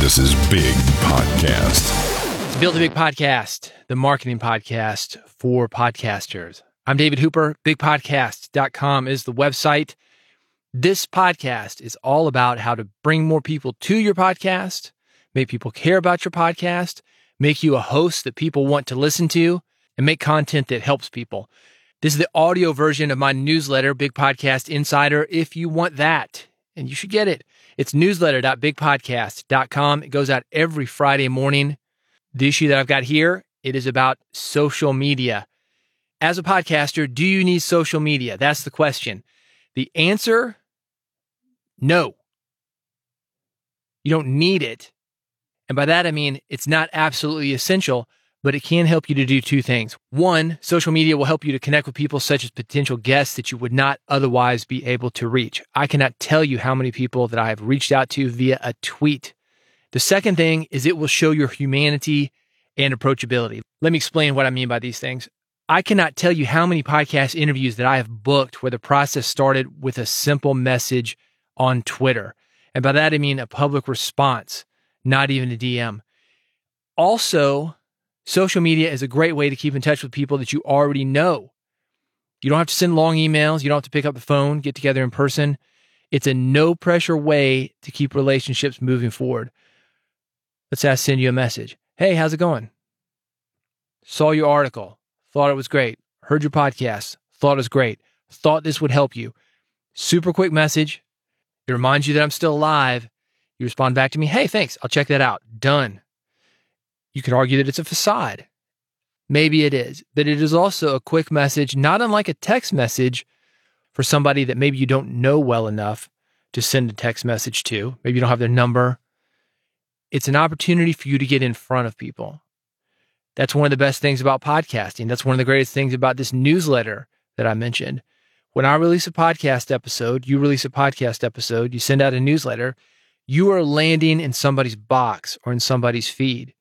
This is Big Podcast. It's Build a Big Podcast, the marketing podcast for podcasters. I'm David Hooper. BigPodcast.com is the website. This podcast is all about how to bring more people to your podcast, make people care about your podcast, make you a host that people want to listen to, and make content that helps people. This is the audio version of my newsletter, Big Podcast Insider, if you want that. And you should get it. It's newsletter.bigpodcast.com. It goes out every Friday morning. The issue that I've got here, it is about social media. As a podcaster, do you need social media? That's the question. The answer, no. You don't need it. And by that, I mean, it's not absolutely essential, but it can help you to do two things. One, social media will help you to connect with people such as potential guests that you would not otherwise be able to reach. I cannot tell you how many people that I have reached out to via a tweet. The second thing is it will show your humanity and approachability. Let me explain what I mean by these things. I cannot tell you how many podcast interviews that I have booked where the process started with a simple message on Twitter. And by that, I mean a public response, not even a DM. Also, Social media is a great way to keep in touch with people that you already know. You don't have to send long emails. You don't have to pick up the phone, get together in person. It's a no pressure way to keep relationships moving forward. Let's say I send you a message. Hey, how's it going? Saw your article. Thought it was great. Heard your podcast. Thought it was great. Thought this would help you. Super quick message. It reminds you that I'm still alive. You respond back to me. Hey, thanks. I'll check that out. Done. You could argue that it's a facade. Maybe it is, but it is also a quick message, not unlike a text message for somebody that maybe you don't know well enough to send a text message to. Maybe you don't have their number. It's an opportunity for you to get in front of people. That's one of the best things about podcasting. That's one of the greatest things about this newsletter that I mentioned. When I release a podcast episode, you release a podcast episode, you send out a newsletter, you are landing in somebody's box or in somebody's feed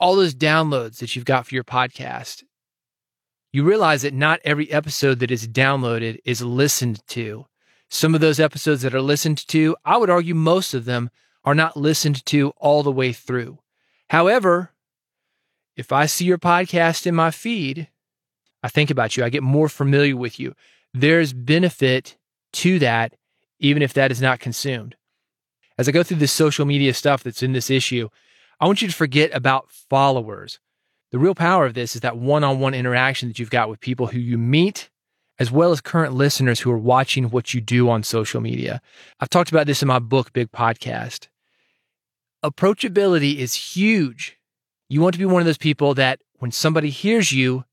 all those downloads that you've got for your podcast, you realize that not every episode that is downloaded is listened to. Some of those episodes that are listened to, I would argue most of them are not listened to all the way through. However, if I see your podcast in my feed, I think about you, I get more familiar with you. There's benefit to that, even if that is not consumed. As I go through this social media stuff that's in this issue, I want you to forget about followers. The real power of this is that one on one interaction that you've got with people who you meet, as well as current listeners who are watching what you do on social media. I've talked about this in my book, Big Podcast. Approachability is huge. You want to be one of those people that when somebody hears you,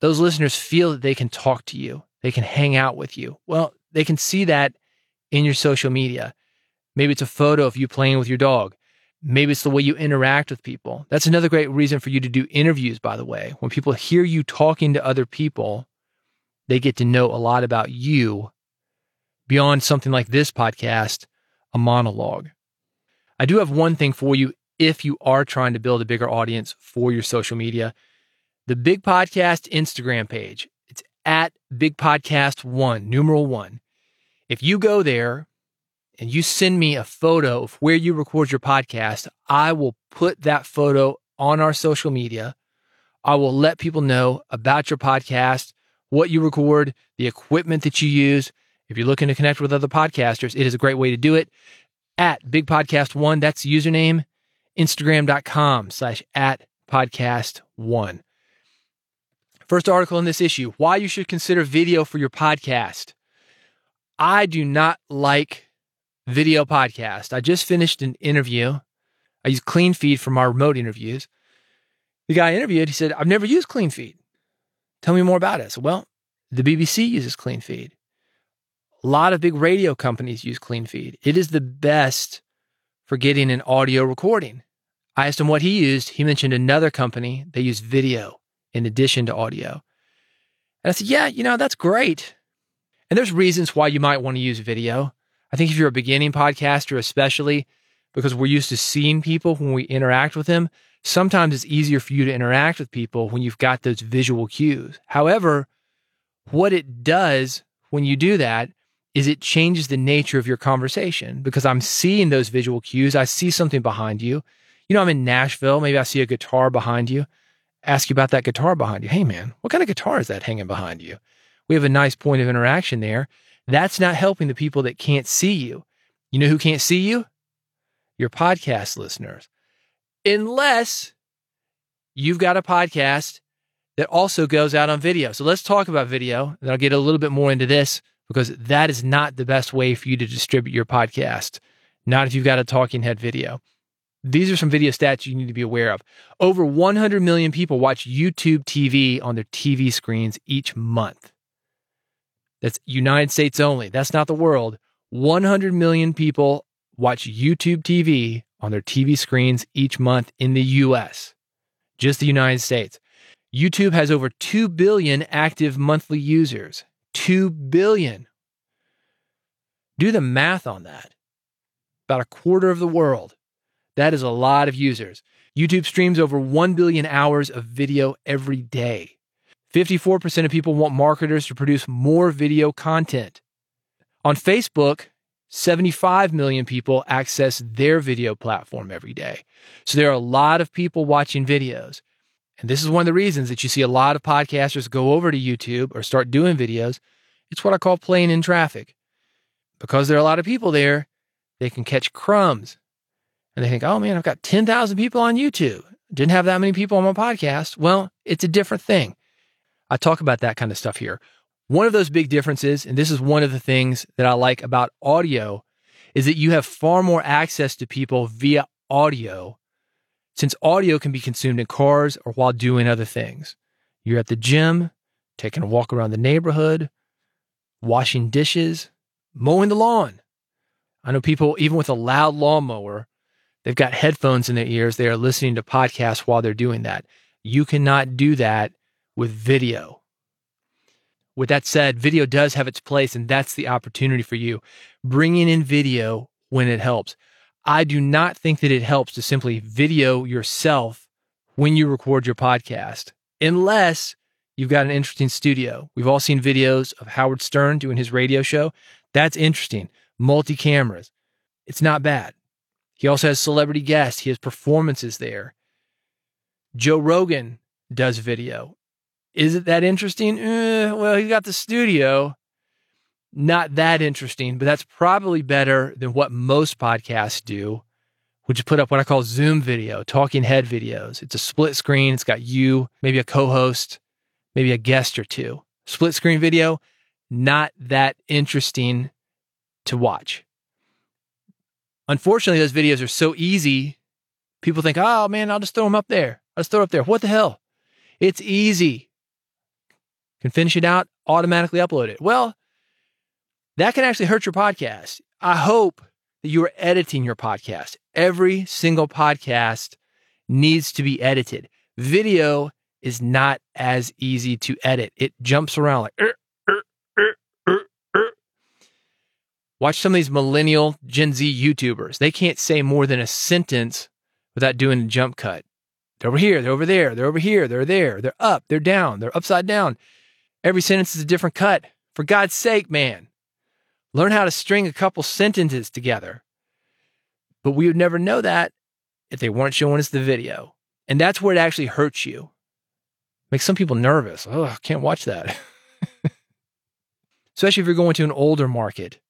those listeners feel that they can talk to you, they can hang out with you. Well, they can see that in your social media. Maybe it's a photo of you playing with your dog. Maybe it's the way you interact with people. That's another great reason for you to do interviews, by the way. When people hear you talking to other people, they get to know a lot about you beyond something like this podcast, a monologue. I do have one thing for you if you are trying to build a bigger audience for your social media. The Big Podcast Instagram page, it's at Big Podcast One, numeral one. If you go there and you send me a photo of where you record your podcast, I will put that photo on our social media. I will let people know about your podcast, what you record, the equipment that you use. If you're looking to connect with other podcasters, it is a great way to do it. At Big Podcast One, that's username, Instagram.com slash at podcast one. First article in this issue why you should consider video for your podcast. I do not like video podcast. I just finished an interview. I use CleanFeed for my remote interviews. The guy I interviewed, he said, I've never used CleanFeed. Tell me more about it. So, well, the BBC uses CleanFeed. A lot of big radio companies use CleanFeed. It is the best for getting an audio recording. I asked him what he used. He mentioned another company. They use video in addition to audio. And I said, yeah, you know, that's great. And there's reasons why you might want to use video. I think if you're a beginning podcaster, especially because we're used to seeing people when we interact with them, sometimes it's easier for you to interact with people when you've got those visual cues. However, what it does when you do that is it changes the nature of your conversation because I'm seeing those visual cues. I see something behind you. You know, I'm in Nashville. Maybe I see a guitar behind you. Ask you about that guitar behind you. Hey, man, what kind of guitar is that hanging behind you? We have a nice point of interaction there. That's not helping the people that can't see you. You know who can't see you? Your podcast listeners. Unless you've got a podcast that also goes out on video. So let's talk about video. And I'll get a little bit more into this because that is not the best way for you to distribute your podcast. Not if you've got a talking head video. These are some video stats you need to be aware of. Over 100 million people watch YouTube TV on their TV screens each month. That's United States only. That's not the world. 100 million people watch YouTube TV on their TV screens each month in the US, just the United States. YouTube has over 2 billion active monthly users. 2 billion. Do the math on that. About a quarter of the world. That is a lot of users. YouTube streams over 1 billion hours of video every day. 54% of people want marketers to produce more video content. On Facebook, 75 million people access their video platform every day. So there are a lot of people watching videos. And this is one of the reasons that you see a lot of podcasters go over to YouTube or start doing videos. It's what I call playing in traffic. Because there are a lot of people there, they can catch crumbs. And they think, oh man, I've got 10,000 people on YouTube. Didn't have that many people on my podcast. Well, it's a different thing. I talk about that kind of stuff here. One of those big differences, and this is one of the things that I like about audio, is that you have far more access to people via audio since audio can be consumed in cars or while doing other things. You're at the gym, taking a walk around the neighborhood, washing dishes, mowing the lawn. I know people, even with a loud lawnmower, they've got headphones in their ears. They are listening to podcasts while they're doing that. You cannot do that with video. With that said, video does have its place, and that's the opportunity for you. Bringing in video when it helps. I do not think that it helps to simply video yourself when you record your podcast, unless you've got an interesting studio. We've all seen videos of Howard Stern doing his radio show. That's interesting. Multi cameras. It's not bad. He also has celebrity guests, he has performances there. Joe Rogan does video. Is it that interesting? Eh, well, he's got the studio not that interesting, but that's probably better than what most podcasts do, which is put up what I call Zoom video, talking head videos. It's a split screen. It's got you, maybe a co-host, maybe a guest or two. Split screen video, not that interesting to watch. Unfortunately, those videos are so easy. People think, oh man, I'll just throw them up there. I'll just throw it up there. What the hell? It's easy. Can finish it out, automatically upload it. Well, that can actually hurt your podcast. I hope that you are editing your podcast. Every single podcast needs to be edited. Video is not as easy to edit. It jumps around like er, er, er, Watch some of these millennial Gen Z YouTubers. They can't say more than a sentence without doing a jump cut. They're over here, they're over there, they're over here, they're there, they're up, they're down, they're upside down. Every sentence is a different cut. For God's sake, man. Learn how to string a couple sentences together. But we would never know that if they weren't showing us the video. And that's where it actually hurts you. Makes some people nervous. Oh, I can't watch that. Especially if you're going to an older market,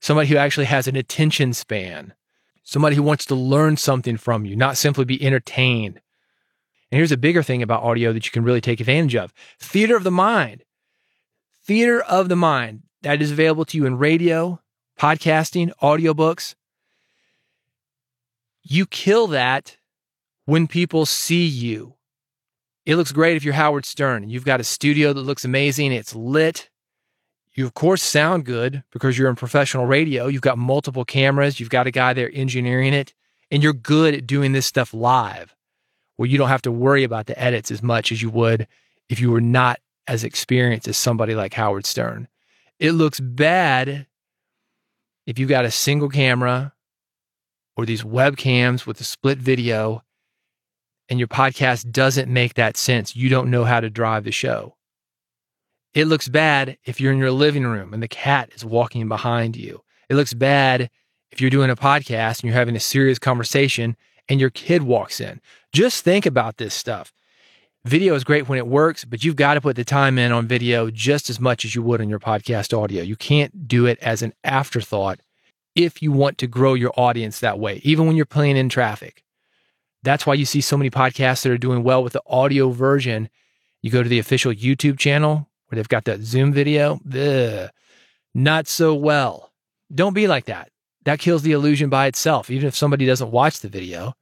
somebody who actually has an attention span, somebody who wants to learn something from you, not simply be entertained. And here's a bigger thing about audio that you can really take advantage of theater of the mind. Theater of the mind that is available to you in radio, podcasting, audiobooks. You kill that when people see you. It looks great if you're Howard Stern. You've got a studio that looks amazing. It's lit. You, of course, sound good because you're in professional radio. You've got multiple cameras. You've got a guy there engineering it, and you're good at doing this stuff live where you don't have to worry about the edits as much as you would if you were not as experienced as somebody like Howard Stern. It looks bad if you've got a single camera or these webcams with a split video and your podcast doesn't make that sense. You don't know how to drive the show. It looks bad if you're in your living room and the cat is walking behind you. It looks bad if you're doing a podcast and you're having a serious conversation and your kid walks in. Just think about this stuff. Video is great when it works, but you've got to put the time in on video just as much as you would on your podcast audio. You can't do it as an afterthought if you want to grow your audience that way, even when you're playing in traffic. That's why you see so many podcasts that are doing well with the audio version. You go to the official YouTube channel where they've got that Zoom video. Ugh, not so well. Don't be like that. That kills the illusion by itself. Even if somebody doesn't watch the video,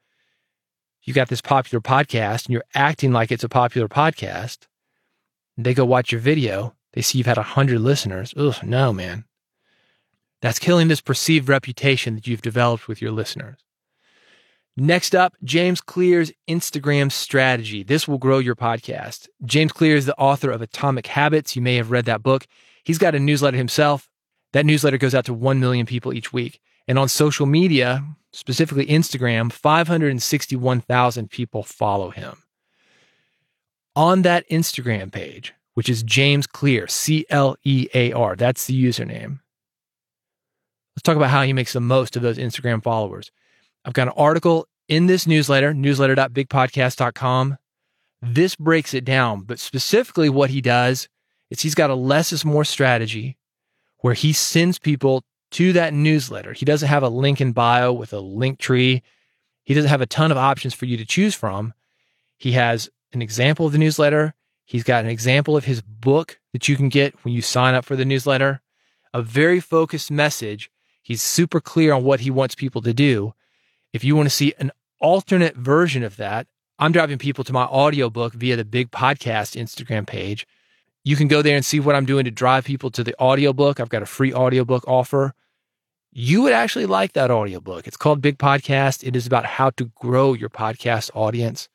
you got this popular podcast and you're acting like it's a popular podcast. They go watch your video. They see you've had a hundred listeners. Ugh, no, man. That's killing this perceived reputation that you've developed with your listeners. Next up, James Clear's Instagram strategy. This will grow your podcast. James Clear is the author of Atomic Habits. You may have read that book. He's got a newsletter himself. That newsletter goes out to 1 million people each week. And on social media, specifically Instagram, 561,000 people follow him. On that Instagram page, which is James Clear, C L E A R, that's the username. Let's talk about how he makes the most of those Instagram followers. I've got an article in this newsletter, newsletter.bigpodcast.com. This breaks it down, but specifically what he does is he's got a less is more strategy where he sends people to that newsletter. He doesn't have a link in bio with a link tree. He doesn't have a ton of options for you to choose from. He has an example of the newsletter. He's got an example of his book that you can get when you sign up for the newsletter. A very focused message. He's super clear on what he wants people to do. If you want to see an alternate version of that, I'm driving people to my audiobook via the Big Podcast Instagram page. You can go there and see what I'm doing to drive people to the audiobook. I've got a free audiobook offer. You would actually like that audiobook. It's called Big Podcast. It is about how to grow your podcast audience.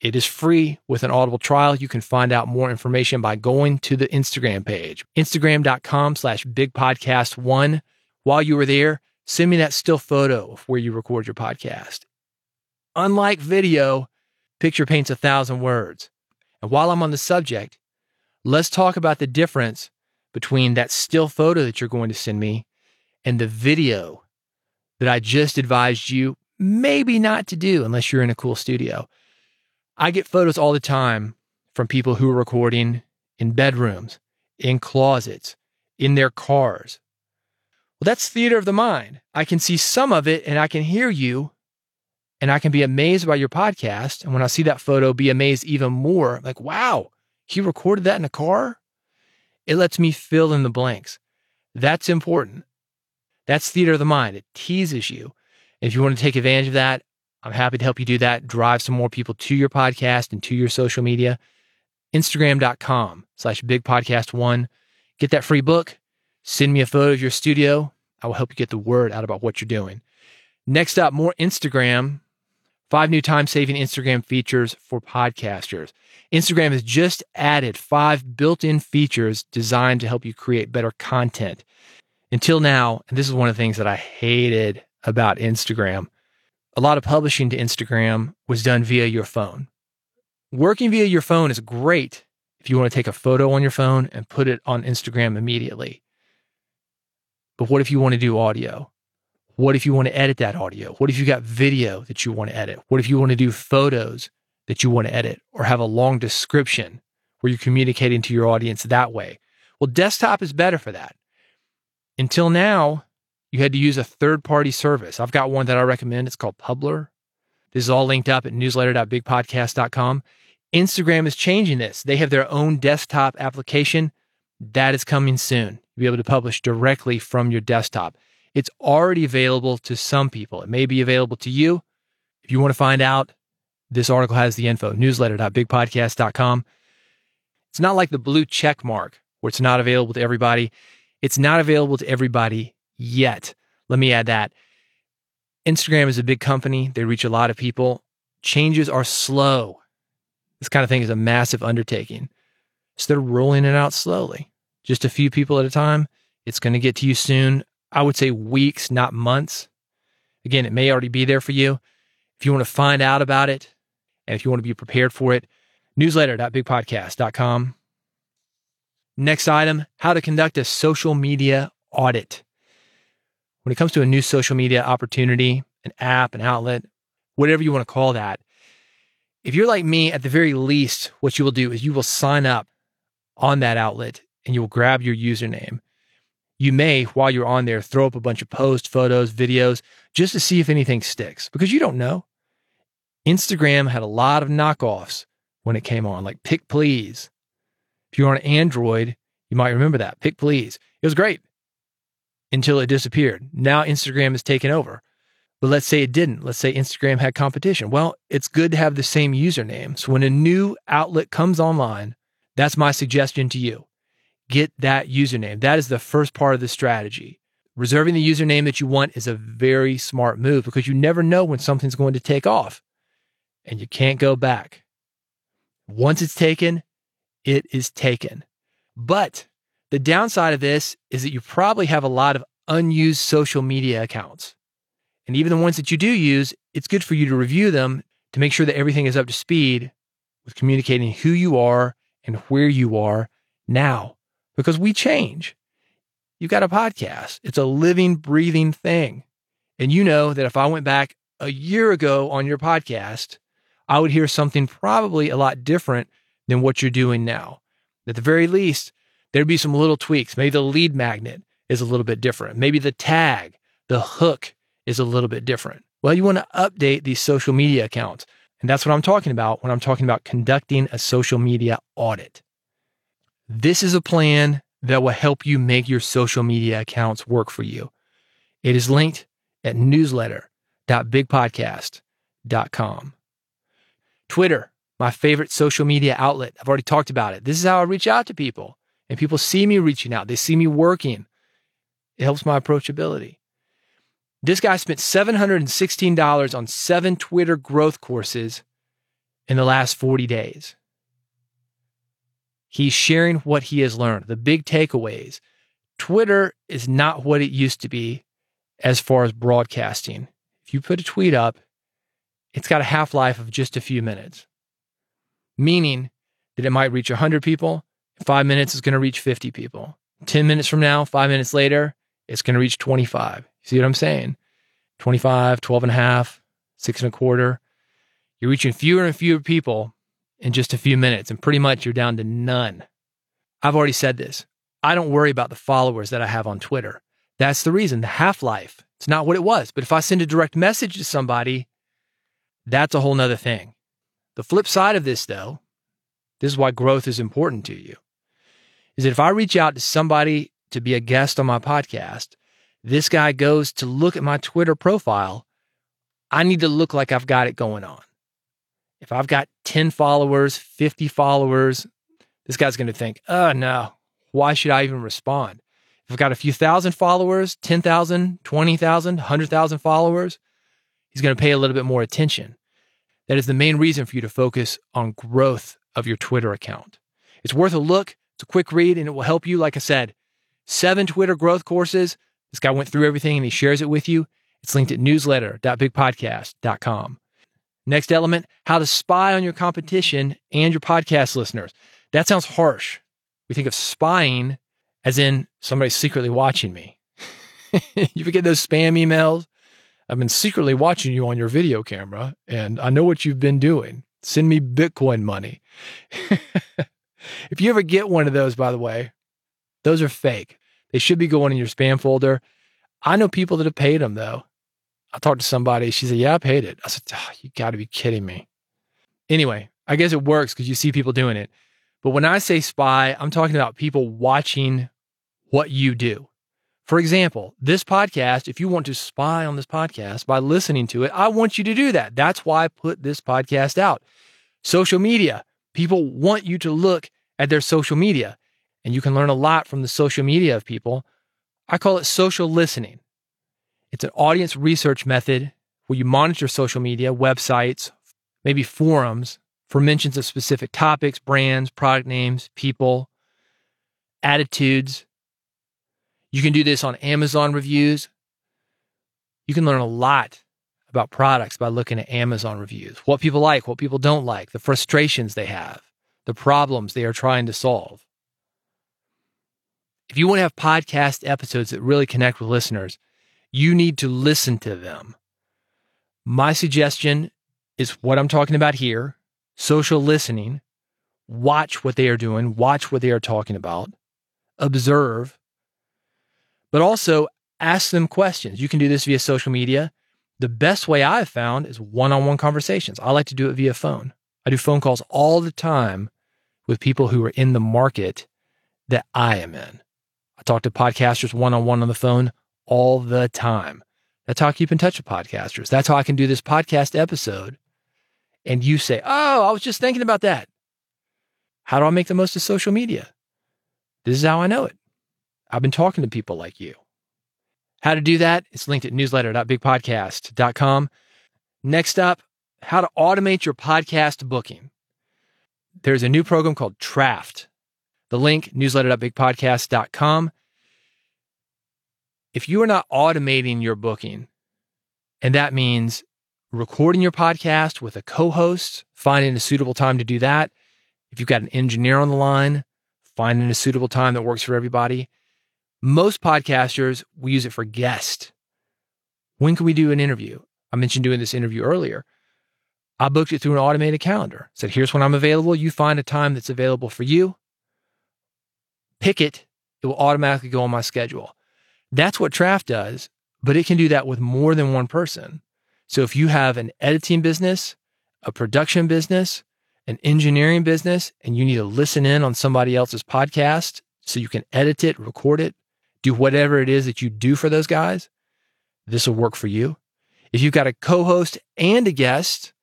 It is free with an audible trial. You can find out more information by going to the Instagram page, instagram.com slash bigpodcast1. While you were there, Send me that still photo of where you record your podcast. Unlike video, picture paints a thousand words. And while I'm on the subject, let's talk about the difference between that still photo that you're going to send me and the video that I just advised you maybe not to do unless you're in a cool studio. I get photos all the time from people who are recording in bedrooms, in closets, in their cars, well, that's theater of the mind. I can see some of it and I can hear you and I can be amazed by your podcast. And when I see that photo, be amazed even more like, wow, he recorded that in a car. It lets me fill in the blanks. That's important. That's theater of the mind. It teases you. If you want to take advantage of that, I'm happy to help you do that. Drive some more people to your podcast and to your social media. Instagram.com slash big podcast one. Get that free book. Send me a photo of your studio. I will help you get the word out about what you're doing. Next up, more Instagram. Five new time saving Instagram features for podcasters. Instagram has just added five built in features designed to help you create better content. Until now, and this is one of the things that I hated about Instagram, a lot of publishing to Instagram was done via your phone. Working via your phone is great if you want to take a photo on your phone and put it on Instagram immediately. But what if you want to do audio? What if you want to edit that audio? What if you got video that you want to edit? What if you want to do photos that you want to edit or have a long description where you're communicating to your audience that way? Well, desktop is better for that. Until now, you had to use a third party service. I've got one that I recommend. It's called Publer. This is all linked up at newsletter.bigpodcast.com. Instagram is changing this. They have their own desktop application. That is coming soon. You'll be able to publish directly from your desktop. It's already available to some people. It may be available to you. If you want to find out, this article has the info newsletter.bigpodcast.com. It's not like the blue check mark where it's not available to everybody. It's not available to everybody yet. Let me add that. Instagram is a big company, they reach a lot of people. Changes are slow. This kind of thing is a massive undertaking. So they're rolling it out slowly just a few people at a time. It's going to get to you soon. I would say weeks, not months. Again, it may already be there for you. If you want to find out about it and if you want to be prepared for it, newsletter.bigpodcast.com. Next item how to conduct a social media audit. When it comes to a new social media opportunity, an app, an outlet, whatever you want to call that, if you're like me, at the very least, what you will do is you will sign up on that outlet and you will grab your username. You may, while you're on there, throw up a bunch of posts, photos, videos, just to see if anything sticks because you don't know. Instagram had a lot of knockoffs when it came on, like PicPlz. If you're on Android, you might remember that. PicPlz. It was great until it disappeared. Now Instagram has taken over. But let's say it didn't. Let's say Instagram had competition. Well, it's good to have the same username. So when a new outlet comes online, that's my suggestion to you. Get that username. That is the first part of the strategy. Reserving the username that you want is a very smart move because you never know when something's going to take off and you can't go back. Once it's taken, it is taken. But the downside of this is that you probably have a lot of unused social media accounts. And even the ones that you do use, it's good for you to review them to make sure that everything is up to speed with communicating who you are and where you are now because we change. You've got a podcast, it's a living, breathing thing. And you know that if I went back a year ago on your podcast, I would hear something probably a lot different than what you're doing now. At the very least, there'd be some little tweaks. Maybe the lead magnet is a little bit different. Maybe the tag, the hook is a little bit different. Well, you want to update these social media accounts. And that's what I'm talking about when I'm talking about conducting a social media audit. This is a plan that will help you make your social media accounts work for you. It is linked at newsletter.bigpodcast.com. Twitter, my favorite social media outlet. I've already talked about it. This is how I reach out to people, and people see me reaching out. They see me working. It helps my approachability. This guy spent $716 on seven Twitter growth courses in the last 40 days. He's sharing what he has learned, the big takeaways. Twitter is not what it used to be as far as broadcasting. If you put a tweet up, it's got a half life of just a few minutes, meaning that it might reach 100 people. Five minutes, is going to reach 50 people. 10 minutes from now, five minutes later, it's going to reach 25. See what I'm saying? 25, 12 and a half, six and a quarter. You're reaching fewer and fewer people in just a few minutes, and pretty much you're down to none. I've already said this. I don't worry about the followers that I have on Twitter. That's the reason, the half life. It's not what it was. But if I send a direct message to somebody, that's a whole nother thing. The flip side of this, though, this is why growth is important to you, is that if I reach out to somebody to be a guest on my podcast, this guy goes to look at my Twitter profile, I need to look like I've got it going on. If I've got 10 followers, 50 followers, this guy's going to think, oh, no, why should I even respond? If I've got a few thousand followers, 10,000, 20,000, 100,000 followers, he's going to pay a little bit more attention. That is the main reason for you to focus on growth of your Twitter account. It's worth a look. It's a quick read and it will help you. Like I said, seven Twitter growth courses. This guy went through everything and he shares it with you. It's linked at newsletter.bigpodcast.com. Next element, how to spy on your competition and your podcast listeners. That sounds harsh. We think of spying as in somebody secretly watching me. you get those spam emails? I've been secretly watching you on your video camera and I know what you've been doing. Send me Bitcoin money. if you ever get one of those, by the way, those are fake. They should be going in your spam folder. I know people that have paid them though. I talked to somebody. She said, Yeah, I paid it. I said, oh, You got to be kidding me. Anyway, I guess it works because you see people doing it. But when I say spy, I'm talking about people watching what you do. For example, this podcast, if you want to spy on this podcast by listening to it, I want you to do that. That's why I put this podcast out. Social media, people want you to look at their social media, and you can learn a lot from the social media of people. I call it social listening. It's an audience research method where you monitor social media, websites, maybe forums for mentions of specific topics, brands, product names, people, attitudes, you can do this on Amazon reviews. You can learn a lot about products by looking at Amazon reviews, what people like, what people don't like, the frustrations they have, the problems they are trying to solve. If you want to have podcast episodes that really connect with listeners, you need to listen to them. My suggestion is what I'm talking about here social listening. Watch what they are doing, watch what they are talking about, observe, but also ask them questions. You can do this via social media. The best way I've found is one on one conversations. I like to do it via phone. I do phone calls all the time with people who are in the market that I am in. I talk to podcasters one on one on the phone all the time. That's how I keep in touch with podcasters. That's how I can do this podcast episode. And you say, Oh, I was just thinking about that. How do I make the most of social media? This is how I know it. I've been talking to people like you. How to do that? It's linked at newsletter.bigpodcast.com. Next up, how to automate your podcast booking. There's a new program called Traft. The link, newsletter.bigpodcast.com. If you are not automating your booking, and that means recording your podcast with a co host, finding a suitable time to do that. If you've got an engineer on the line, finding a suitable time that works for everybody. Most podcasters, we use it for guest. When can we do an interview? I mentioned doing this interview earlier. I booked it through an automated calendar. Said, here's when I'm available. You find a time that's available for you. Pick it. It will automatically go on my schedule. That's what Traft does, but it can do that with more than one person. So if you have an editing business, a production business, an engineering business, and you need to listen in on somebody else's podcast so you can edit it, record it, do whatever it is that you do for those guys, this will work for you. If you've got a co host and a guest,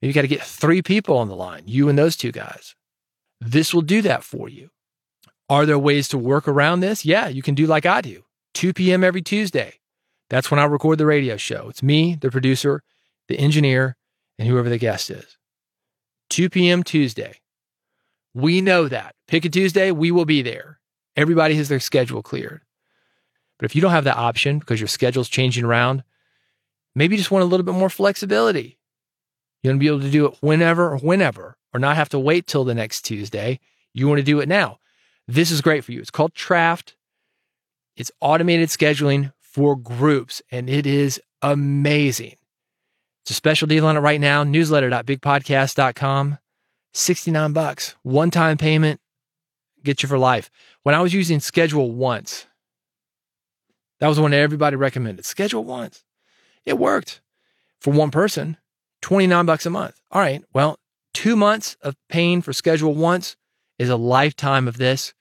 you've got to get three people on the line, you and those two guys. This will do that for you. Are there ways to work around this? Yeah, you can do like I do 2 p.m. every Tuesday. That's when I record the radio show. It's me, the producer, the engineer, and whoever the guest is. 2 p.m. Tuesday. We know that. Pick a Tuesday, we will be there. Everybody has their schedule cleared. But if you don't have that option because your schedule's changing around, maybe you just want a little bit more flexibility. You want to be able to do it whenever or whenever, or not have to wait till the next Tuesday. You want to do it now. This is great for you. It's called Traft. It's automated scheduling for groups, and it is amazing. It's a special deal on it right now. Newsletter.bigpodcast.com. 69 bucks. One time payment. Get you for life. When I was using Schedule Once, that was the one that everybody recommended. Schedule Once. It worked for one person. 29 bucks a month. All right. Well, two months of paying for Schedule Once is a lifetime of this,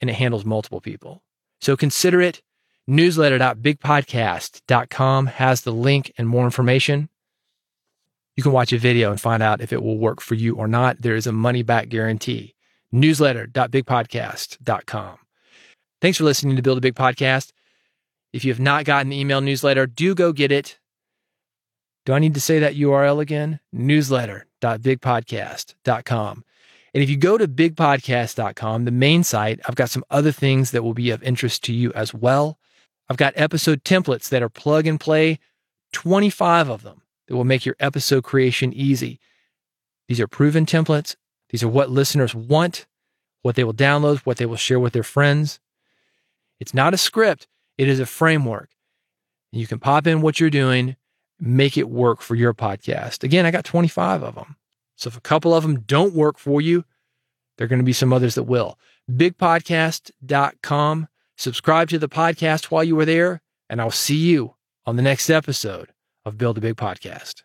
and it handles multiple people. So consider it. Newsletter.bigpodcast.com has the link and more information. You can watch a video and find out if it will work for you or not. There is a money back guarantee. Newsletter.bigpodcast.com. Thanks for listening to Build a Big Podcast. If you have not gotten the email newsletter, do go get it. Do I need to say that URL again? Newsletter.bigpodcast.com. And if you go to bigpodcast.com, the main site, I've got some other things that will be of interest to you as well. I've got episode templates that are plug and play, 25 of them that will make your episode creation easy. These are proven templates. These are what listeners want, what they will download, what they will share with their friends. It's not a script, it is a framework. You can pop in what you're doing, make it work for your podcast. Again, I got 25 of them. So if a couple of them don't work for you, there are going to be some others that will. Bigpodcast.com. Subscribe to the podcast while you are there, and I'll see you on the next episode of Build a Big Podcast.